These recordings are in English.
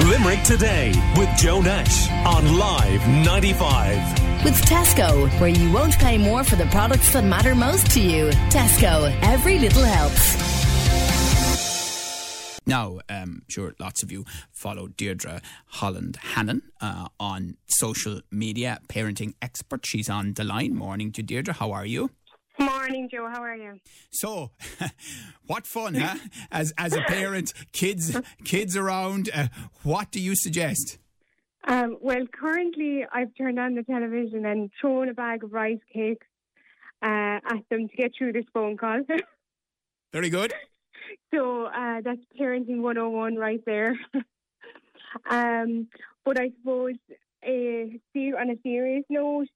Limerick Today with Joe Nash on Live 95. With Tesco, where you won't pay more for the products that matter most to you. Tesco, every little helps. Now, um, sure, lots of you follow Deirdre Holland Hannon uh, on social media, parenting expert. She's on the line. Morning to Deirdre. How are you? Morning, Joe. How are you? So, what fun, huh? As as a parent, kids kids around. Uh, what do you suggest? Um, well, currently I've turned on the television and thrown a bag of rice cakes uh, at them to get through this phone call. Very good. so uh, that's parenting 101 right there. um, but I suppose uh, on a serious note,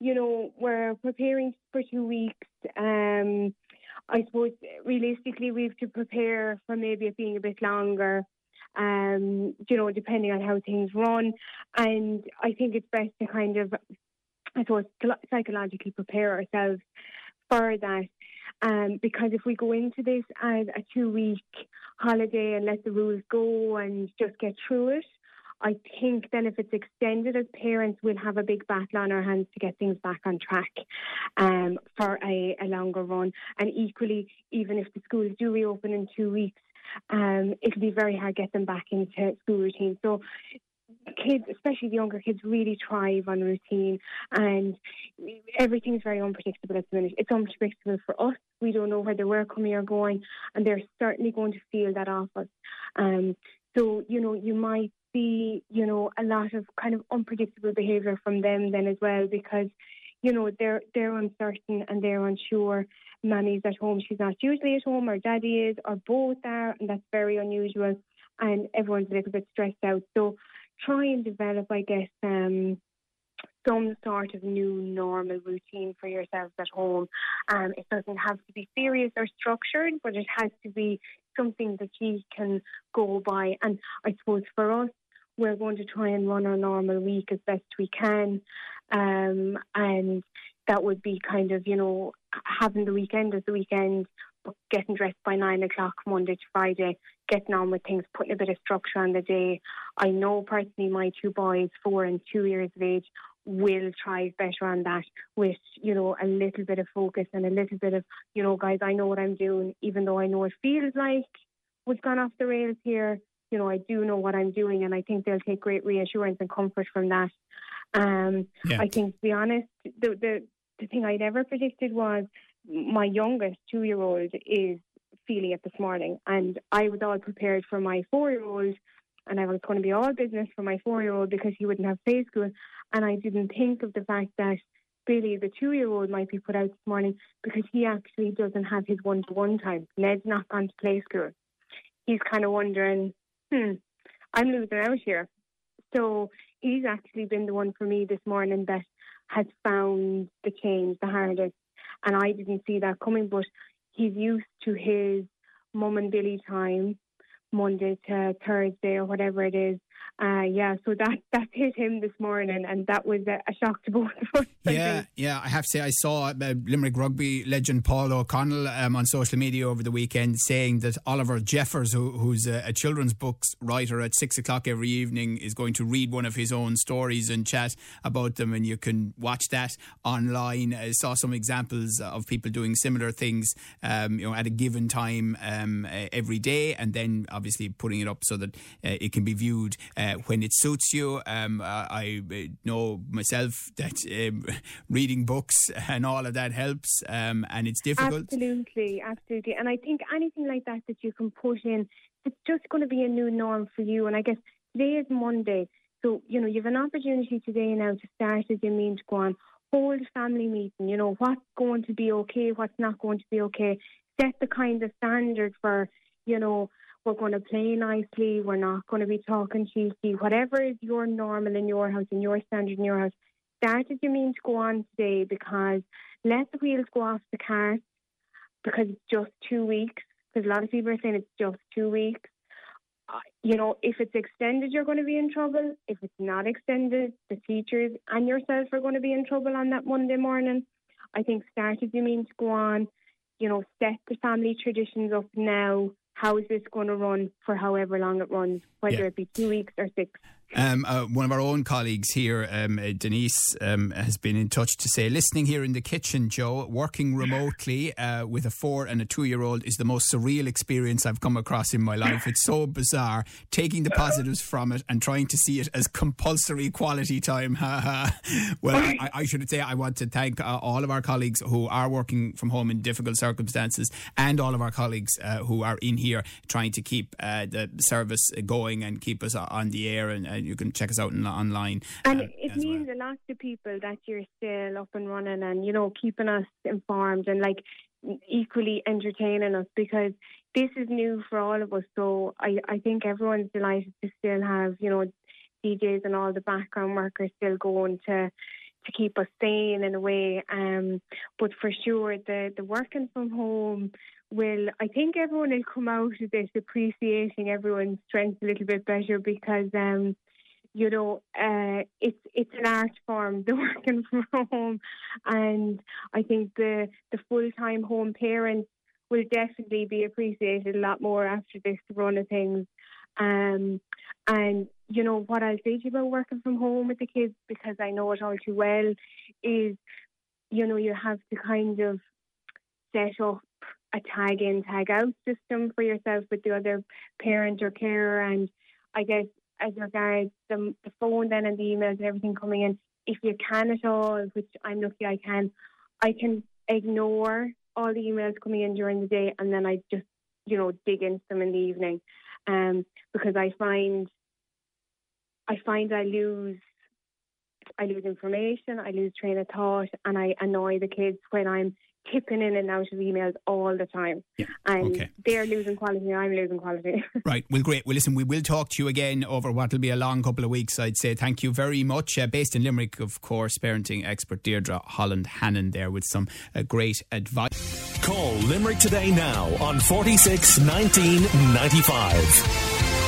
you know, we're preparing for two weeks. Um, I suppose realistically we have to prepare for maybe it being a bit longer. Um, you know, depending on how things run, and I think it's best to kind of, I suppose, psychologically prepare ourselves for that. Um, because if we go into this as a two week holiday and let the rules go and just get through it, I think then if it's extended as parents, we'll have a big battle on our hands to get things back on track um, for a, a, longer run. And equally, even if the schools do reopen in two weeks, um, it'll be very hard to get them back into school routine. So kids, especially the younger kids, really thrive on routine, and everything's very unpredictable at the minute. It's unpredictable for us. We don't know whether we're coming or going, and they're certainly going to feel that off us. Um, so you know, you might see, you know, a lot of kind of unpredictable behaviour from them then as well because, you know, they're they're uncertain and they're unsure. Mammy's at home, she's not usually at home, or daddy is, or both are, and that's very unusual. And everyone's a little bit stressed out. So try and develop, I guess, um, some sort of new normal routine for yourselves at home. Um, it doesn't have to be serious or structured, but it has to be something that you can go by. And I suppose for us, we're going to try and run our normal week as best we can. Um, and that would be kind of, you know, having the weekend as the weekend, but getting dressed by nine o'clock Monday to Friday, getting on with things, putting a bit of structure on the day. I know personally my two boys, four and two years of age, will thrive better on that with, you know, a little bit of focus and a little bit of, you know, guys, I know what I'm doing, even though I know it feels like we've gone off the rails here you know, I do know what I'm doing, and I think they'll take great reassurance and comfort from that. Um, yeah. I think, to be honest, the, the the thing I never predicted was my youngest two year old is feeling it this morning, and I was all prepared for my four year old, and I was going to be all business for my four year old because he wouldn't have play school, and I didn't think of the fact that Billy, the two year old, might be put out this morning because he actually doesn't have his one to one time. Ned's not gone to play school. He's kind of wondering, hmm, I'm losing out here. So he's actually been the one for me this morning that has found the change the hardest. And I didn't see that coming, but he's used to his mum and Billy time, Monday to Thursday or whatever it is. Uh, yeah, so that that hit him this morning, and that was a, a shock to both of us. Yeah, yeah, I have to say, I saw uh, Limerick rugby legend Paul O'Connell um, on social media over the weekend saying that Oliver Jeffers, who, who's a, a, children's books writer at six o'clock every evening, is going to read one of his own stories and chat about them, and you can watch that online. I saw some examples of people doing similar things, um, you know, at a given time um, every day, and then obviously putting it up so that uh, it can be viewed. Uh, uh, when it suits you. Um, I, I, know myself that um, reading books and all of that helps, um, and it's difficult. Absolutely, absolutely. And I think anything like that that you can put in, it's just going to be a new norm for you. And I guess today is Monday. So, you know, you have an opportunity today now to start as you mean to go on. Hold family meeting, you know, what's going to be okay, what's not going to be okay. Set the kind of standard for, you know, we're going to play nicely. We're not going to be talking cheeky. Whatever is your normal in your house and your standard in your house, start as you mean to go on today because let the wheels go off the cart because it's just two weeks. Because a lot of people are saying it's just two weeks. Uh, you know, if it's extended, you're going to be in trouble. If it's not extended, the teachers and yourself are going to be in trouble on that Monday morning. I think start as you mean to go on. You know, set the family traditions up now how is this going to run for however long it runs, whether Yeah. it be two weeks or six. Um, uh, one of our own colleagues here, um, uh, Denise, um, has been in touch to say, listening here in the kitchen, Joe, working remotely uh, with a four and a two year old is the most surreal experience I've come across in my life. It's so bizarre. Taking the positives from it and trying to see it as compulsory quality time. Well, I, I should say I want to thank uh, all of our colleagues who are working from home in difficult circumstances and all of our colleagues uh, who are in here trying to keep uh, the service going and keep us on the air. And you can check us out on- online. And uh, it as well. means a lot to people that you're still up and running and, you know, keeping us informed and like equally entertaining us because this is new for all of us. So I, I think everyone's delighted to still have, you know, DJs and all the background workers still going to to keep us sane in a way. Um, but for sure, the, the working from home will, I think everyone will come out of this appreciating everyone's strengths a little bit better because, um, you know, uh, it's it's an art form, the working from home, and I think the the full time home parents will definitely be appreciated a lot more after this run of things. Um, and you know what I'll say to you about working from home with the kids because I know it all too well is, you know, you have to kind of set up a tag in, tag out system for yourself with the other parent or carer, and I guess as regards the, the phone then and the emails and everything coming in, if you can at all, which I'm lucky I can, I can ignore all the emails coming in during the day and then I just, you know, dig into them in the evening. Um, because I find I find I lose I lose information, I lose train of thought and I annoy the kids when I'm tipping in and out of emails all the time. Yeah, And okay. they're losing quality and I'm losing quality. Right. Well, great. Well, listen, we will talk to you again over what will be a long couple of weeks, I'd say. Thank you very much. Uh, based in Limerick, of course, parenting expert Deirdre Holland Hannon there with some uh, great advice. Call Limerick today now on 46 19 95.